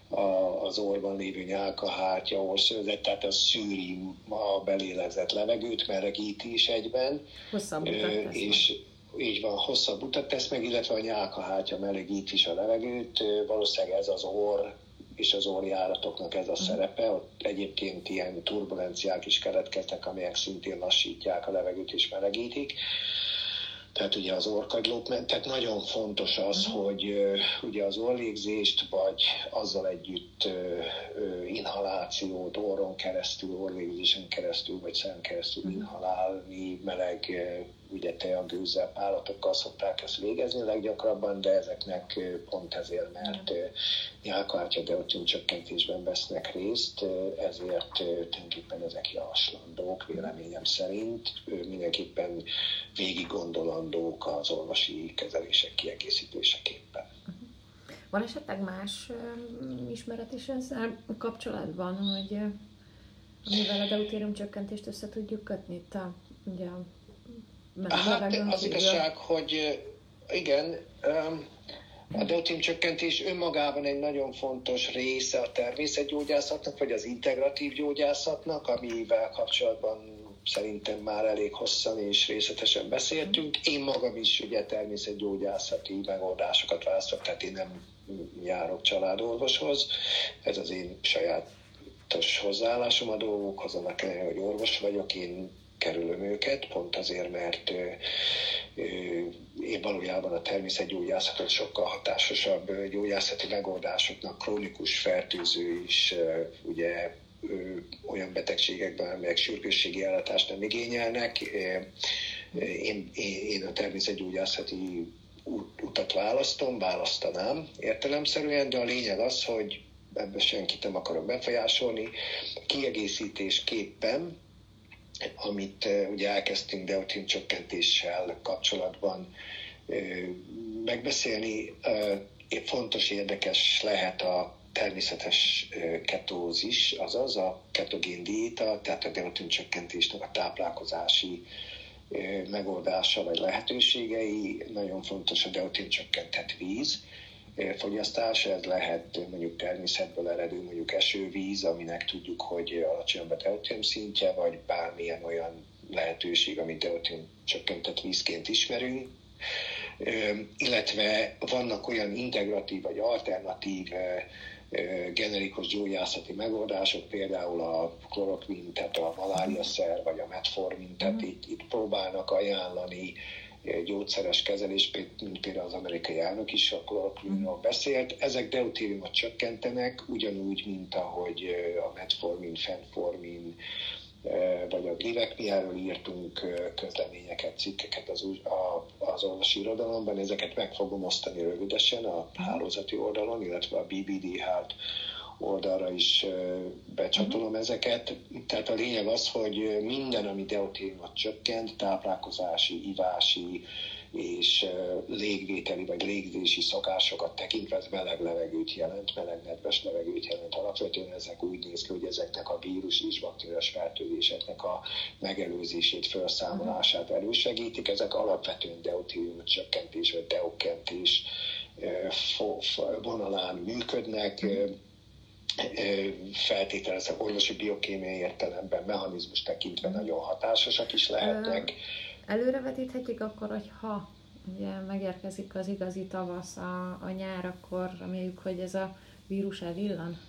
a, az orban lévő nyálkahártya, orszőzet, tehát az szűri a belélegzett levegőt, melegíti is egyben. Hosszabb és, így van, hosszabb utat tesz meg, illetve a nyálkahártya melegít is a levegőt, valószínűleg ez az orr és az orrjáratoknak ez a mhm. szerepe. Ott egyébként ilyen turbulenciák is keletkeztek, amelyek szintén lassítják a levegőt és melegítik tehát ugye az orkagylók, tehát nagyon fontos az, uh-huh. hogy ugye az orlégzést, vagy azzal együtt inhalációt orron keresztül, orlégzésen keresztül, vagy szem keresztül uh-huh. inhalálni, meleg ugye teagőzzel, pálatokkal szokták ezt végezni leggyakrabban, de ezeknek pont ezért, mert nyálkahártya deutin csökkentésben vesznek részt, ezért tulajdonképpen ezek javaslandók véleményem szerint, mindenképpen végig gondolandók az orvosi kezelések kiegészítéseképpen. Van esetleg más ismeret is ezzel kapcsolatban, hogy mivel a deutérium csökkentést össze tudjuk kötni? Itt a, ugye Hát az igazság, hogy igen, a deutin csökkentés önmagában egy nagyon fontos része a természetgyógyászatnak, vagy az integratív gyógyászatnak, amivel kapcsolatban szerintem már elég hosszan és részletesen beszéltünk. Én magam is ugye természetgyógyászati megoldásokat választok, tehát én nem járok családorvoshoz. Ez az én sajátos hozzáállásom a dolgokhoz, annak ellenére, hogy orvos vagyok, én kerülöm őket, pont azért, mert én valójában a természetgyógyászatot sokkal hatásosabb gyógyászati megoldásoknak krónikus fertőző is ugye olyan betegségekben, amelyek sürgősségi ellátást nem igényelnek. Én, én a természetgyógyászati utat választom, választanám értelemszerűen, de a lényeg az, hogy ebbe senkit nem akarok befolyásolni, kiegészítésképpen amit ugye elkezdtünk deutin csökkentéssel kapcsolatban megbeszélni. Fontos, érdekes lehet a természetes ketózis, azaz a ketogén diéta, tehát a deutin csökkentésnek a táplálkozási megoldása vagy lehetőségei. Nagyon fontos a deutin csökkentett víz fogyasztása, ez lehet mondjuk természetből eredő mondjuk esővíz, aminek tudjuk, hogy alacsonyabb a deutérium szintje, vagy bármilyen olyan lehetőség, amit deutérium csökkentett vízként ismerünk, illetve vannak olyan integratív vagy alternatív generikus gyógyászati megoldások, például a klorokvin, tehát a maláriaszer, vagy a metformin, tehát mm. itt, itt próbálnak ajánlani gyógyszeres kezelés, mint például az amerikai elnök is a klorokvinról beszélt. Ezek deutériumot csökkentenek, ugyanúgy, mint ahogy a metformin, fenformin, vagy a glivekmiáról írtunk közleményeket, cikkeket az, az orvosi irodalomban, ezeket meg fogom osztani rövidesen a hálózati oldalon, illetve a BBD hát oldalra is becsatolom uh-huh. ezeket. Tehát a lényeg az, hogy minden, ami deutériumot csökkent, táplálkozási, ivási és légvételi vagy légzési szokásokat tekintve ez meleg levegőt jelent, meleg nedves levegőt jelent. Alapvetően ezek úgy néz ki, hogy ezeknek a vírus és baktériás fertőzéseknek a megelőzését, felszámolását elősegítik. Ezek alapvetően deutérium csökkentés vagy deokkentés vonalán működnek. Uh-huh feltételezve orvosi biokémiai értelemben mechanizmus tekintve nagyon hatásosak is lehetnek. Előrevetíthetjük akkor, hogy ha ugye megérkezik az igazi tavasz, a, a nyár, akkor reméljük, hogy ez a vírus elillan?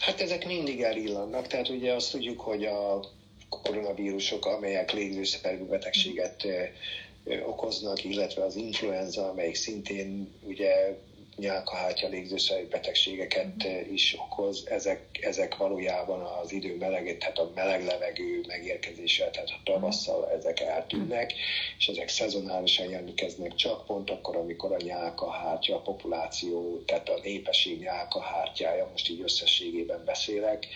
Hát ezek mindig elillannak, tehát ugye azt tudjuk, hogy a koronavírusok, amelyek légzőszervű betegséget okoznak, illetve az influenza, amelyik szintén ugye nyálkahártya légzőszerű betegségeket eh, is okoz. Ezek, ezek valójában az idő melegét, tehát a meleg levegő megérkezése, tehát a tavasszal ezek eltűnnek, és ezek szezonálisan jelentkeznek csak pont akkor, amikor a nyálkahártya, a populáció, tehát a népesség nyálkahártyája, most így összességében beszélek,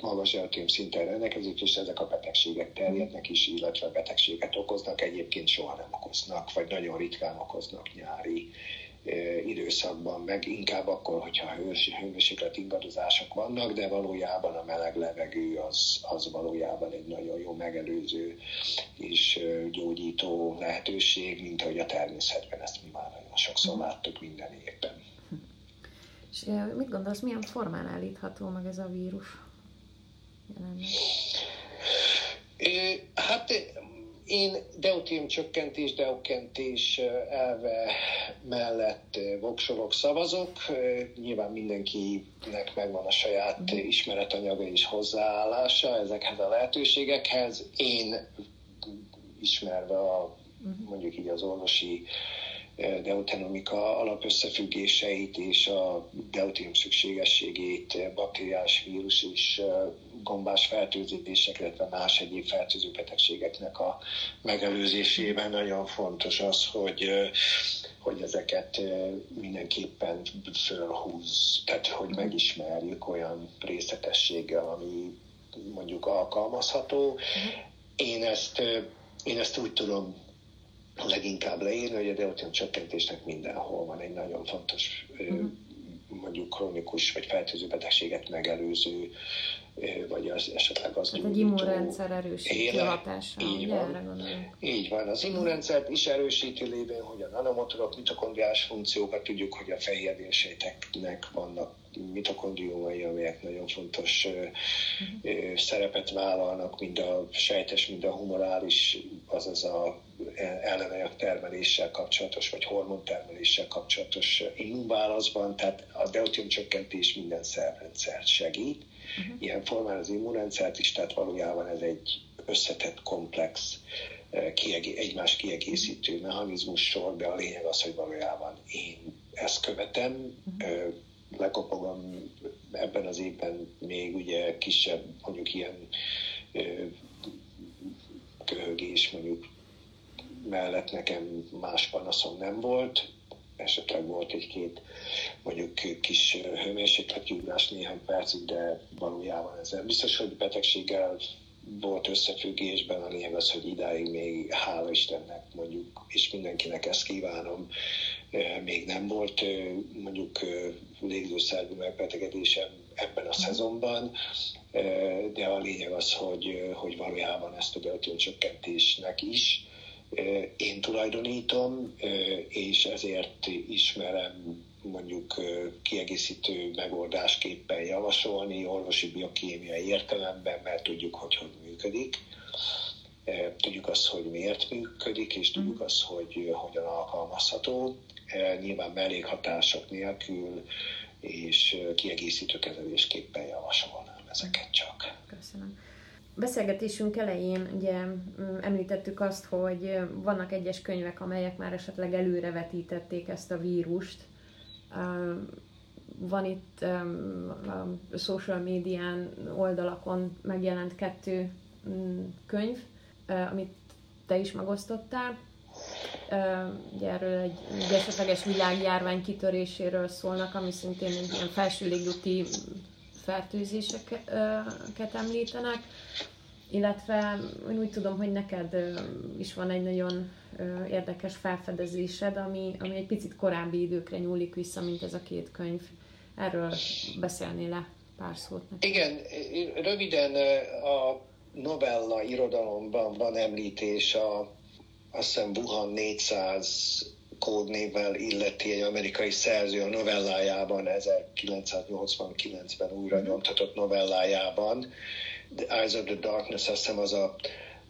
magas eltém szinten rendelkezik, és ezek a betegségek terjednek is, illetve betegséget okoznak, egyébként soha nem okoznak, vagy nagyon ritkán okoznak nyári időszakban, meg inkább akkor, hogyha hőmérséklet ingadozások vannak, de valójában a meleg levegő az, az valójában egy nagyon jó megelőző és gyógyító lehetőség, mint ahogy a természetben ezt mi már nagyon sokszor mhm. láttuk minden évben. És mit gondolsz, milyen formán állítható meg ez a vírus jelenleg? Hát én deutérium csökkentés, deutentés elve mellett voksolok, szavazok. Nyilván mindenkinek megvan a saját ismeretanyaga és hozzáállása ezekhez a lehetőségekhez. Én ismerve a, mhm. mondjuk így az orvosi deuteronomika alapösszefüggéseit és a deutérium szükségességét bakteriális vírus és gombás fertőzések, illetve más egyéb fertőző betegségeknek a megelőzésében nagyon fontos az, hogy hogy ezeket mindenképpen fölhúz, tehát hogy megismerjük olyan részletességgel, ami mondjuk alkalmazható. Én ezt, én ezt úgy tudom leginkább leírni, hogy a deutérium csökkentésnek mindenhol van egy nagyon fontos uh-huh. mondjuk krónikus vagy fertőző betegséget megelőző vagy az esetleg az hát egy immunrendszer erősíti a hatása, így van. Így van. Az immunrendszert is erősíti lévén, hogy a nanomotorok mitokondriás funkciókat tudjuk, hogy a fehérvérsejteknek vannak mitokondriumai, amelyek nagyon fontos uh-huh. szerepet vállalnak, mind a sejtes, mind a humorális, azaz a ellenanyag termeléssel kapcsolatos, vagy hormontermeléssel kapcsolatos immunválaszban, tehát a deutérium csökkentés minden szervrendszert segít. Uh-huh. Ilyen formán az immunrendszert is, tehát valójában ez egy összetett, komplex, kiegé- egymás kiegészítő mechanizmus sor, de a lényeg az, hogy valójában én ezt követem, uh-huh lekopogom ebben az évben még ugye kisebb, mondjuk ilyen köhögés mondjuk mellett nekem más panaszom nem volt, esetleg volt egy-két mondjuk kis hőmérsékletgyúrás néhány percig, de valójában ez nem biztos, hogy betegséggel volt összefüggésben, a lényeg az, hogy idáig még hála Istennek mondjuk, és mindenkinek ezt kívánom, még nem volt mondjuk légzőszervű megbetegedésem ebben a szezonban, de a lényeg az, hogy, hogy valójában ezt a csökkentésnek is én tulajdonítom, és ezért ismerem mondjuk kiegészítő megoldásképpen javasolni, orvosi biokémiai értelemben, mert tudjuk, hogy hogy működik. Tudjuk azt, hogy miért működik, és tudjuk mhm. azt, hogy hogyan alkalmazható. Nyilván mellékhatások nélkül, és kiegészítő kezelésképpen javasolnám ezeket csak. Beszélgetésünk elején ugye mm, említettük azt, hogy vannak egyes könyvek, amelyek már esetleg előrevetítették ezt a vírust. Van itt a social médián oldalakon megjelent kettő mm, könyv, amit te is megosztottál. Ugye erről egy, egy esetleges világjárvány kitöréséről szólnak, ami szintén egy ilyen felső fertőzéseket említenek, illetve én úgy tudom, hogy neked is van egy nagyon érdekes felfedezésed, ami, ami egy picit korábbi időkre nyúlik vissza, mint ez a két könyv. Erről beszélnél le pár szót neked? Igen, röviden a novella irodalomban van említés a azt hiszem Wuhan 400 kódnévvel illeti egy amerikai szerző a novellájában, 1989-ben újra nyomtatott novellájában, The Eyes of the Darkness, azt hiszem az a,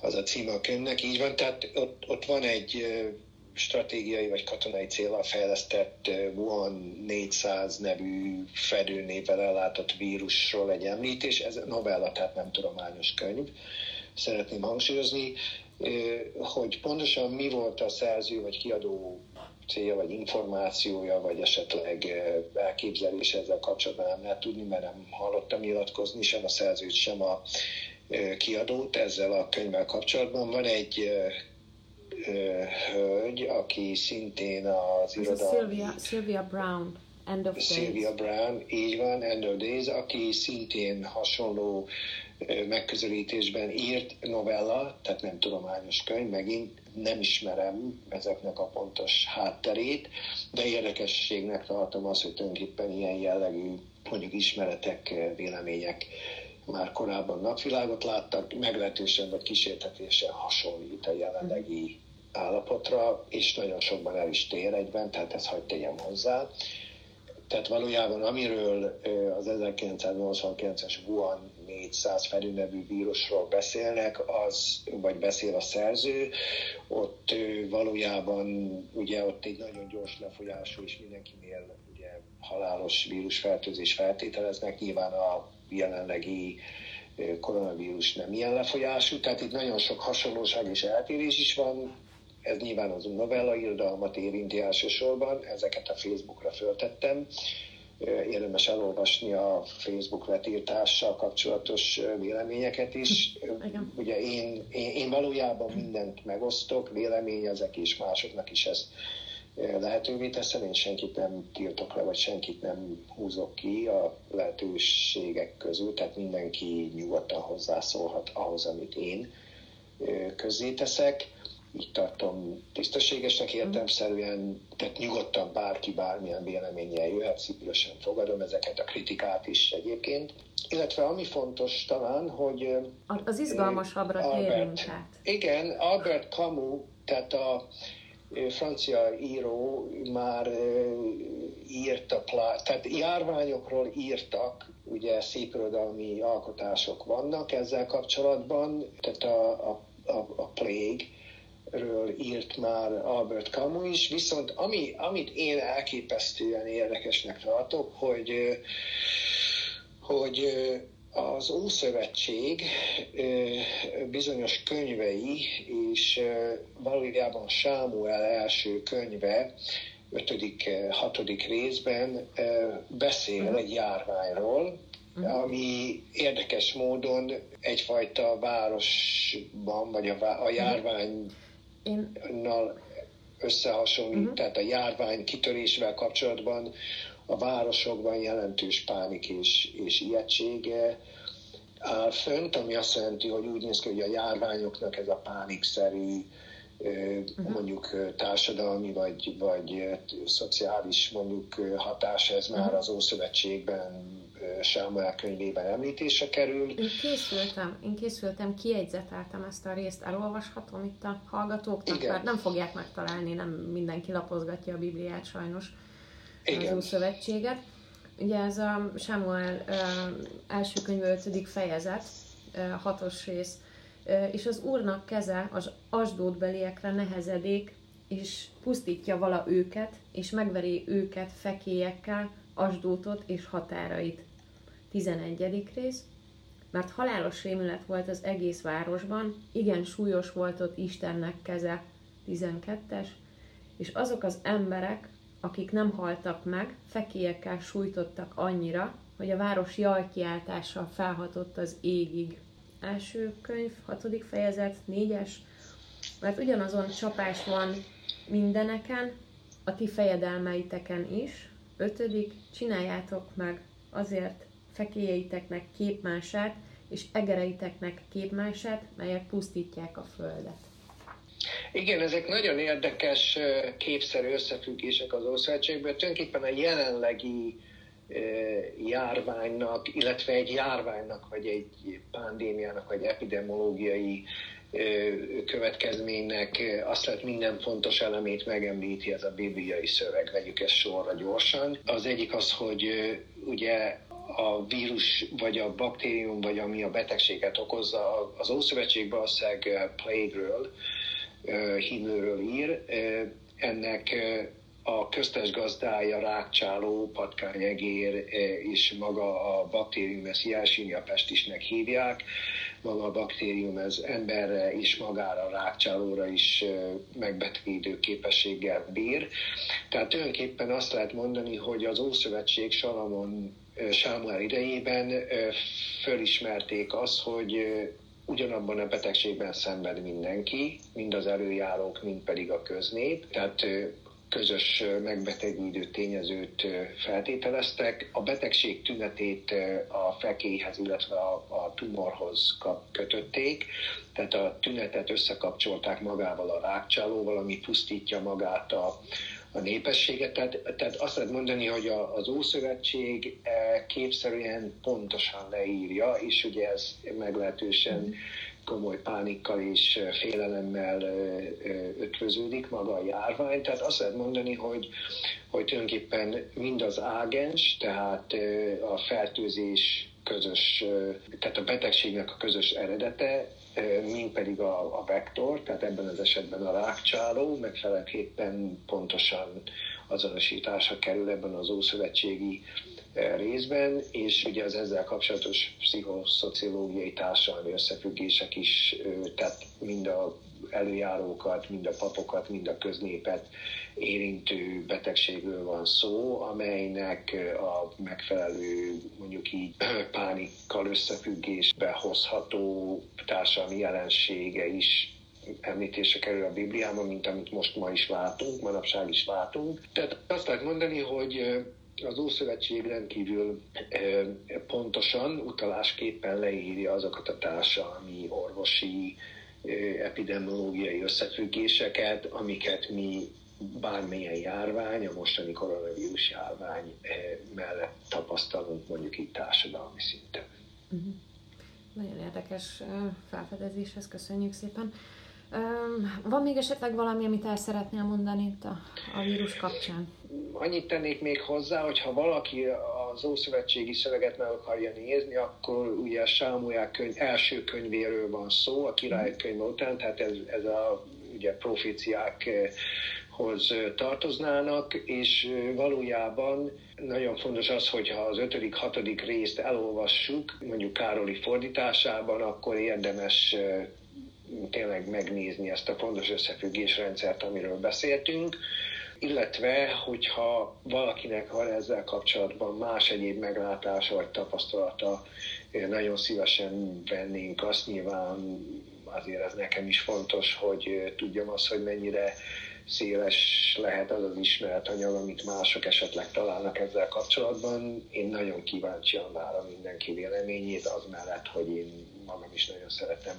az a címe a könyvnek, így van, tehát ott, ott van egy stratégiai vagy katonai célra fejlesztett Wuhan 400 nevű fedőnével ellátott vírusról egy említés, ez novella, tehát nem tudományos könyv. Szeretném hangsúlyozni, hogy pontosan mi volt a szerző vagy kiadó célja, vagy információja, vagy esetleg elképzelés ezzel kapcsolatban nem lehet tudni, mert nem hallottam nyilatkozni sem a szerzőt, sem a kiadót ezzel a könyvvel kapcsolatban. Van egy hölgy, aki szintén az irodalmi... Sylvia, Sylvia Brown. End of Sylvia. Brown, így van, End of Days, aki szintén hasonló megközelítésben írt novella, tehát nem tudományos könyv, megint nem ismerem ezeknek a pontos hátterét, de érdekességnek tartom az, hogy tulajdonképpen ilyen jellegű mondjuk ismeretek, vélemények már korábban napvilágot láttak, meglehetősen vagy kísértetésen hasonlít a jelenlegi állapotra, és nagyon sokban el is tér egyben, tehát ezt hagyd tegyem hozzá. Tehát valójában amiről az 1989-es Wuhan 400 felülnevű vírusról beszélnek, az, vagy beszél a szerző, ott valójában ugye ott egy nagyon gyors lefolyású és mindenkinél ugye halálos vírusfertőzés feltételeznek, nyilván a jelenlegi koronavírus nem ilyen lefolyású, tehát itt nagyon sok hasonlóság és eltérés is van, ez nyilván az novella irodalmat érinti elsősorban, ezeket a Facebookra föltettem. Érdemes elolvasni a Facebook letírtással kapcsolatos véleményeket is. Igen. Ugye én, én, én valójában mindent megosztok, véleményezek, és másoknak is ezt lehetővé teszem, én senkit nem tiltok le, vagy senkit nem húzok ki a lehetőségek közül, tehát mindenki nyugodtan hozzászólhat ahhoz, amit én közzéteszek így tartom tisztességesnek értelmszerűen, tehát nyugodtan bárki bármilyen véleménnyel jöhet, szívesen fogadom ezeket a kritikát is egyébként. Illetve ami fontos talán, hogy... Az izgalmasabbra térünk Igen, Albert Camus, tehát a francia író már írt a plá, tehát járványokról írtak, ugye szépirodalmi alkotások vannak ezzel kapcsolatban, tehát a, a, a, a plague, ről írt már Albert Camus is, viszont ami, amit én elképesztően érdekesnek tartok, hogy, hogy az Ószövetség bizonyos könyvei, és valójában Sámuel első könyve, 5.-6. részben beszél uh-huh. egy járványról, uh-huh. ami érdekes módon egyfajta városban, vagy a, a járvány én... összehasonlít, uh-huh. tehát a járvány kitörésvel kapcsolatban a városokban jelentős pánik és, és ijegysége áll fönt, ami azt jelenti, hogy úgy néz ki, hogy a járványoknak ez a pánikszerű uh-huh. mondjuk társadalmi vagy, vagy szociális mondjuk hatás, ez uh-huh. már az Ószövetségben Sámuel könyvében említése kerül. Én készültem, én készültem, kiegyzeteltem ezt a részt, elolvashatom itt a hallgatóknak, Igen. mert nem fogják megtalálni, nem mindenki lapozgatja a Bibliát sajnos, Igen. az Szövetséget. Ugye ez a Sámuel első könyv 5. fejezet, hatos rész, és az Úrnak keze az asdódbeliekre nehezedik, és pusztítja vala őket, és megveri őket fekélyekkel, Asdótot és határait. 11. rész, mert halálos rémület volt az egész városban, igen súlyos volt ott Istennek keze, 12-es, és azok az emberek, akik nem haltak meg, fekélyekkel sújtottak annyira, hogy a város jajkiáltással felhatott az égig. Első könyv, hatodik fejezet, négyes, mert ugyanazon csapás van mindeneken, a ti fejedelmeiteken is. Ötödik, csináljátok meg azért fekélyeeiteknek képmását, és egereiteknek képmását, melyek pusztítják a földet. Igen, ezek nagyon érdekes képszerű összefüggések az Ószövetségben. Tulajdonképpen a jelenlegi járványnak, illetve egy járványnak, vagy egy pandémiának, vagy epidemiológiai következménynek azt lehet minden fontos elemét megemlíti ez a bibliai szöveg, vegyük ezt sorra gyorsan. Az egyik az, hogy ugye a vírus, vagy a baktérium, vagy ami a betegséget okozza, az Ószövetség valószínűleg plague-ről, himlőről ír, ennek a köztes gazdája, rákcsáló, patkányegér és maga a baktérium, ezt Yersinia pestisnek hívják, maga a baktérium ez emberre is, magára, rákcsálóra is megbetegítő képességgel bír. Tehát tulajdonképpen azt lehet mondani, hogy az Ószövetség Salamon Sámuel idejében fölismerték azt, hogy ugyanabban a betegségben szenved mindenki, mind az előjárók, mind pedig a köznép. Tehát közös megbetegítő tényezőt feltételeztek. A betegség tünetét a fekélyhez, illetve a, a tumorhoz kötötték, tehát a tünetet összekapcsolták magával a rákcsálóval, ami pusztítja magát a, a népességet. Tehát, tehát azt lehet mondani, hogy a, az Ószövetség képszerűen pontosan leírja, és ugye ez meglehetősen mm komoly pánikkal és félelemmel ötvöződik maga a járvány. Tehát azt lehet mondani, hogy, hogy tulajdonképpen mind az ágens, tehát a fertőzés közös, tehát a betegségnek a közös eredete, mint pedig a, a vektor, tehát ebben az esetben a rákcsáló, megfelelőképpen pontosan azonosításra kerül ebben az ószövetségi részben, és ugye az ezzel kapcsolatos pszichoszociológiai társadalmi összefüggések is, tehát mind a előjárókat, mind a papokat, mind a köznépet érintő betegségről van szó, amelynek a megfelelő, mondjuk így pánikkal összefüggésbe hozható társadalmi jelensége is említése kerül a Bibliában, mint amit most ma is látunk, manapság is látunk. Tehát azt lehet mondani, hogy az Ószövetség rendkívül pontosan, utalásképpen leírja azokat a társadalmi, orvosi, epidemiológiai összefüggéseket, amiket mi bármilyen járvány, a mostani koronavírus járvány mellett tapasztalunk mondjuk itt társadalmi szinten. Uh-huh. Nagyon érdekes felfedezéshez köszönjük szépen. Van még esetleg valami, amit el szeretnél mondani itt a, a vírus kapcsán? Annyit tennék még hozzá, hogy ha valaki az Ószövetségi szöveget meg akarja nézni, akkor ugye Sámuel könyv, első könyvéről van szó, a király könyv után, tehát ez, ez a ugye proféciákhoz tartoznának, és valójában nagyon fontos az, hogyha az ötödik, hatodik részt elolvassuk, mondjuk Károli fordításában, akkor érdemes tényleg megnézni ezt a fontos összefüggésrendszert, amiről beszéltünk, illetve, hogyha valakinek van ezzel kapcsolatban más egyéb meglátása vagy tapasztalata, nagyon szívesen vennénk azt, nyilván azért ez nekem is fontos, hogy tudjam azt, hogy mennyire széles lehet az az ismeretanyag, amit mások esetleg találnak ezzel kapcsolatban. Én nagyon kíváncsian várom mindenki véleményét, az mellett, hogy én magam is nagyon szeretem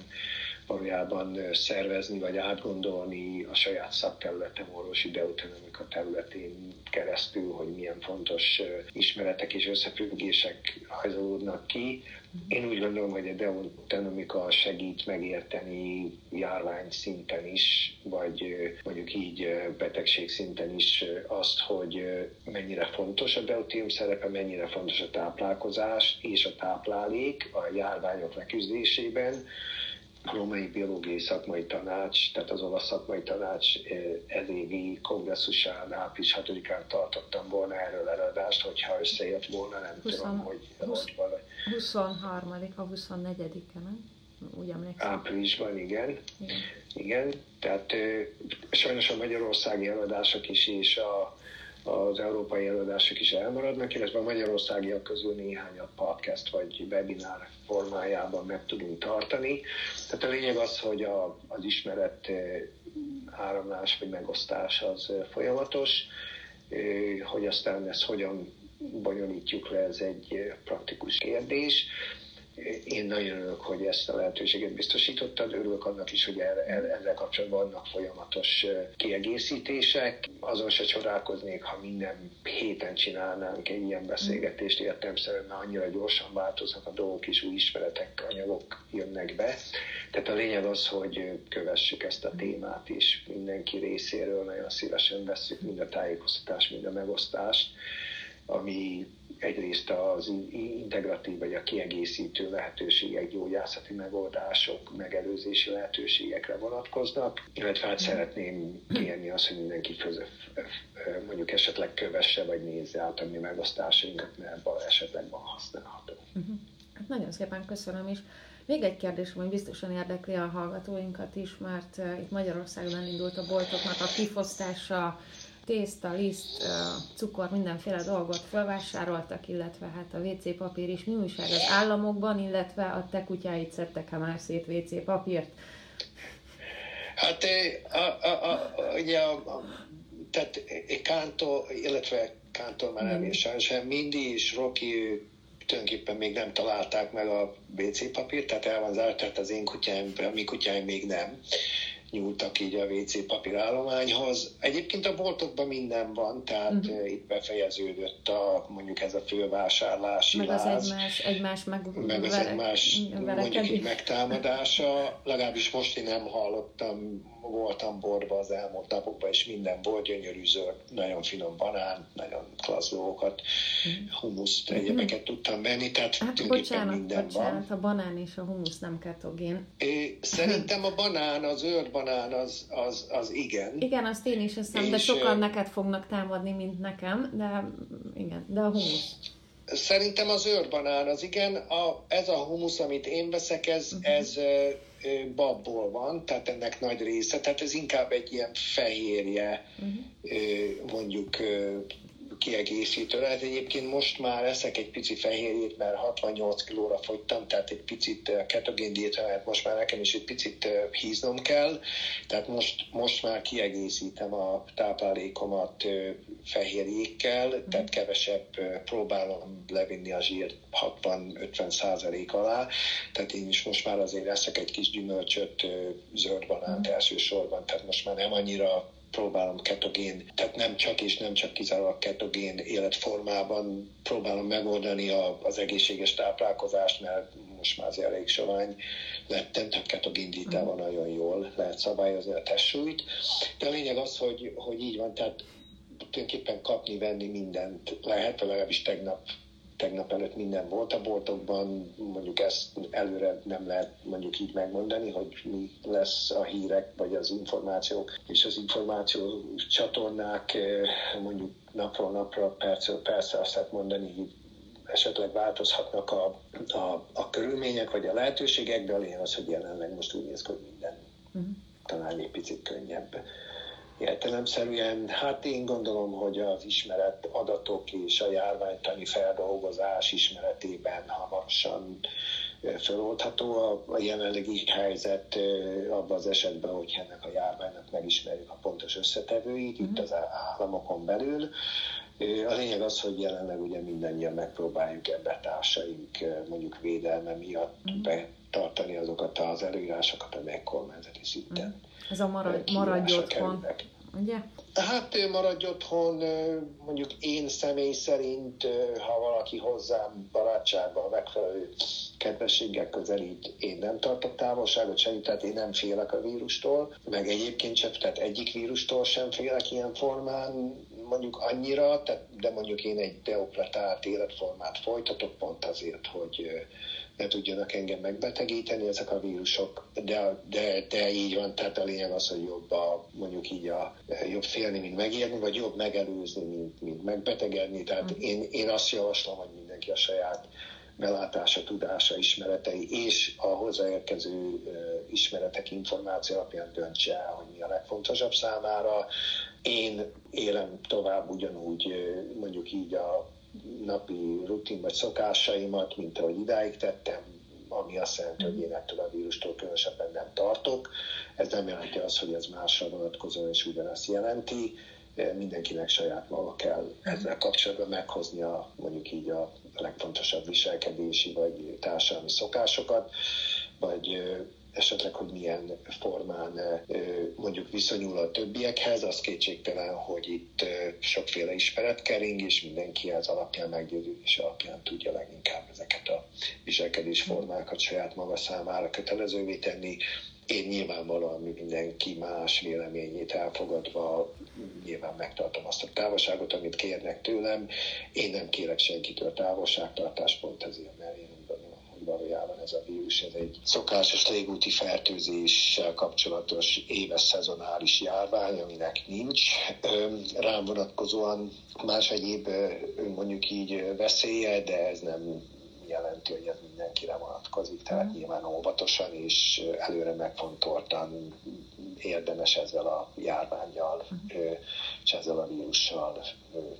valójában szervezni vagy átgondolni a saját szakterületem orvosi deuteronomika területén keresztül, hogy milyen fontos ismeretek és összefüggések hajzolódnak ki. Én úgy gondolom, hogy a deuteronomika segít megérteni járvány szinten is, vagy mondjuk így betegség szinten is azt, hogy mennyire fontos a deutérium szerepe, mennyire fontos a táplálkozás és a táplálék a járványok leküzdésében, Római Biológiai Szakmai Tanács, tehát az olasz szakmai tanács ez évi kongresszusán április 6-án tartottam volna erről előadást, hogyha összejött volna, nem 20, tudom, hogy, 20, hogy valahogy. 23 a 24-e, nem? Úgy emlékszem. Áprilisban, igen. igen. Igen, tehát sajnos a magyarországi előadások is és a az európai előadások is elmaradnak, illetve a magyarországiak közül néhányat podcast vagy webinár formájában meg tudunk tartani. Tehát a lényeg az, hogy a, az ismeret áramlás vagy megosztás az folyamatos, hogy aztán ezt hogyan bonyolítjuk le, ez egy praktikus kérdés. Én nagyon örülök, hogy ezt a lehetőséget biztosítottad, örülök annak is, hogy ezzel kapcsolatban vannak folyamatos kiegészítések. Azon se csodálkoznék, ha minden héten csinálnánk egy ilyen beszélgetést, értelmszerűen, mert annyira gyorsan változnak a dolgok, és új ismeretek, anyagok jönnek be. Tehát a lényeg az, hogy kövessük ezt a témát is mindenki részéről, nagyon szívesen veszük mind a tájékoztatást, mind a megosztást, ami egyrészt az integratív vagy a kiegészítő lehetőségek, gyógyászati megoldások, megelőzési lehetőségekre vonatkoznak, illetve hát szeretném kérni azt, hogy mindenki közö, mondjuk esetleg kövesse vagy nézze át a mi megosztásainkat, mert esetleg van használható. Uh-huh. Hát nagyon szépen köszönöm is. Még egy kérdés, ami biztosan érdekli a hallgatóinkat is, mert uh, itt Magyarországon indult a boltoknak a kifosztása, tészta, liszt, cukor, mindenféle dolgot felvásároltak, illetve hát a WC papír is. Mi újság az államokban, illetve a te kutyáid szedtek-e már szét WC papírt? Hát a, a, a, ugye a, a, tehát Kántó, illetve Kántó már nem is sem, Mindy és Rocky tulajdonképpen még nem találták meg a WC papírt, tehát el van zárt, tehát az én kutyáim, a mi kutyáim még nem nyúltak így a WC papírállományhoz. Egyébként a boltokban minden van, tehát uh-huh. itt befejeződött a, mondjuk ez a fővásárlási meg az láz, egymás, egymás meg, meg az egymás mondjuk így megtámadása. Legalábbis most én nem hallottam voltam borba az elmúlt napokban, és minden volt gyönyörű zöld, nagyon finom banán, nagyon klassz dolgokat, mm. humuszt, egyebeket tudtam venni, tehát hát, bocsánat, minden bocsánat, van. a banán és a humusz nem ketogén. É, szerintem a banán, az zöld banán az, az, az igen. Igen, azt én is hiszem, de sokan neked fognak támadni, mint nekem, de igen, de a humusz. Szerintem az őrbanán az igen, a, ez a humusz, amit én veszek, ez, uh-huh. ez babból van, tehát ennek nagy része, tehát ez inkább egy ilyen fehérje, uh-huh. mondjuk kiegészítő lehet. Egyébként most már eszek egy pici fehérjét, mert 68 kilóra fogytam, tehát egy picit ketogén diéta, mert most már nekem is egy picit híznom kell, tehát most, most már kiegészítem a táplálékomat fehérjékkel, tehát kevesebb próbálom levinni a zsírt 60-50 százalék alá, tehát én is most már azért eszek egy kis gyümölcsöt, zöld banánt mm. elsősorban, tehát most már nem annyira próbálom ketogén, tehát nem csak és nem csak kizárólag ketogén életformában próbálom megoldani a, az egészséges táplálkozást, mert most már azért elég sovány lettem, tehát ketogén diétával mm. nagyon jól lehet szabályozni a testsúlyt. De a lényeg az, hogy, hogy így van, tehát tulajdonképpen kapni, venni mindent lehet, legalábbis tegnap tegnap előtt minden volt a boltokban, mondjuk ezt előre nem lehet mondjuk így megmondani, hogy mi lesz a hírek, vagy az információk, és az információ csatornák eh, mondjuk napról napra, percről percre azt lehet mondani, hogy esetleg változhatnak a, a, a körülmények, vagy a lehetőségek, de a lényeg az, hogy jelenleg most úgy néz ki, hogy minden uh-huh. talán egy picit könnyebb értelemszerűen, hát én gondolom, hogy az ismeret adatok és a járványtani feldolgozás ismeretében hamarosan feloldható a, a jelenlegi helyzet abban az esetben, hogy ennek a járványnak megismerjük a pontos összetevőit mm-hmm. itt mhm. az államokon belül. A lényeg az, hogy jelenleg ugye mindannyian megpróbáljuk ebbe társaink mondjuk védelme miatt mm. betartani azokat az előírásokat, amelyek kormányzati szinten mm ez a marad, maradj otthon, ugye? Hát maradj otthon, mondjuk én személy szerint, ha valaki hozzám barátságban megfelelő kedvességgel közelít, én nem tartok távolságot sem, tehát én nem félek a vírustól, meg egyébként sem, tehát egyik vírustól sem félek ilyen formán, mondjuk annyira, tehát, de mondjuk én egy deopretált életformát folytatok pont azért, hogy ne tudjanak engem megbetegíteni ezek a vírusok, de, de, de így van, tehát a lényeg az, hogy jobb a, mondjuk így a, jobb félni, mint megérni, vagy jobb megelőzni, mint, mint megbetegedni. Tehát mm. én, én azt javaslom, hogy mindenki a saját belátása, tudása, ismeretei és a hozzáérkező ismeretek, információ alapján döntse el, hogy mi a legfontosabb számára. Én élem tovább ugyanúgy, mondjuk így a napi rutin vagy szokásaimat, mint ahogy idáig tettem, ami azt jelenti, hogy én ettől a vírustól különösebben nem tartok. Ez nem jelenti azt, hogy ez másra vonatkozóan is ugyanezt jelenti. mindenkinek saját maga kell ezzel kapcsolatban meghoznia mondjuk így a legfontosabb viselkedési vagy társadalmi szokásokat, vagy esetleg, hogy milyen formán mondjuk viszonyul a többiekhez, az kétségtelen, hogy itt sokféle ismeret kering, és mindenki az alapján meggyőződés alapján tudja leginkább ezeket a viselkedésformákat saját maga számára kötelezővé tenni. Én nyilvánvalóan mindenki más véleményét elfogadva nyilván megtartom azt a távolságot, amit kérnek tőlem. Én nem kérek senkitől távolságtartást, pont ezért, valójában ez a vírus, ez egy szokásos légúti fertőzéssel kapcsolatos éves szezonális járvány, aminek nincs rám vonatkozóan más egyéb mondjuk így veszélye, de ez nem jelenti, hogy ez mindenkire vonatkozik, tehát mm. nyilván óvatosan és előre megfontoltan érdemes ezzel a járványjal mm. és ezzel a vírussal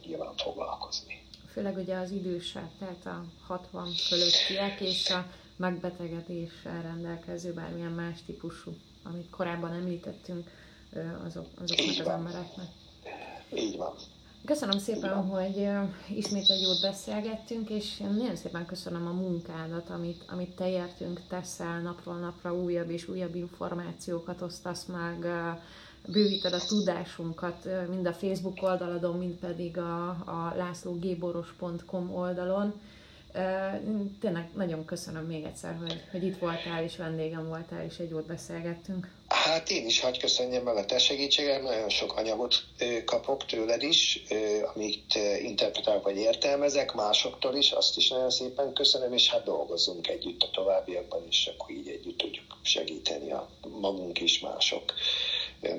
nyilván foglalkozni főleg ugye az idősek, tehát a 60 fölöttiek és a megbetegedéssel rendelkező bármilyen más típusú, amit korábban említettünk, azok, azoknak az embereknek. Így van. Köszönöm szépen, hogy ismét egy jót beszélgettünk, és én nagyon szépen köszönöm a munkádat, amit, amit te értünk, teszel napról napra újabb és újabb információkat osztasz meg, bővíted a tudásunkat mind a Facebook oldaladon, mind pedig a, a lászlógéboros.com oldalon. Tényleg nagyon köszönöm még egyszer, hogy, hogy itt voltál, és vendégem voltál, és egy jót beszélgettünk. Hát én is hagy köszönjem meg a te segítségem, nagyon sok anyagot kapok tőled is, amit interpretálok vagy értelmezek, másoktól is, azt is nagyon szépen köszönöm, és hát dolgozzunk együtt a továbbiakban is, akkor így együtt tudjuk segíteni a magunk is mások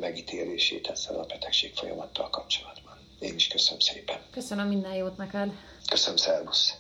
megítélését ezzel a betegség folyamattal kapcsolatban. Én is köszönöm szépen. Köszönöm minden jót neked. Köszönöm, szervusz.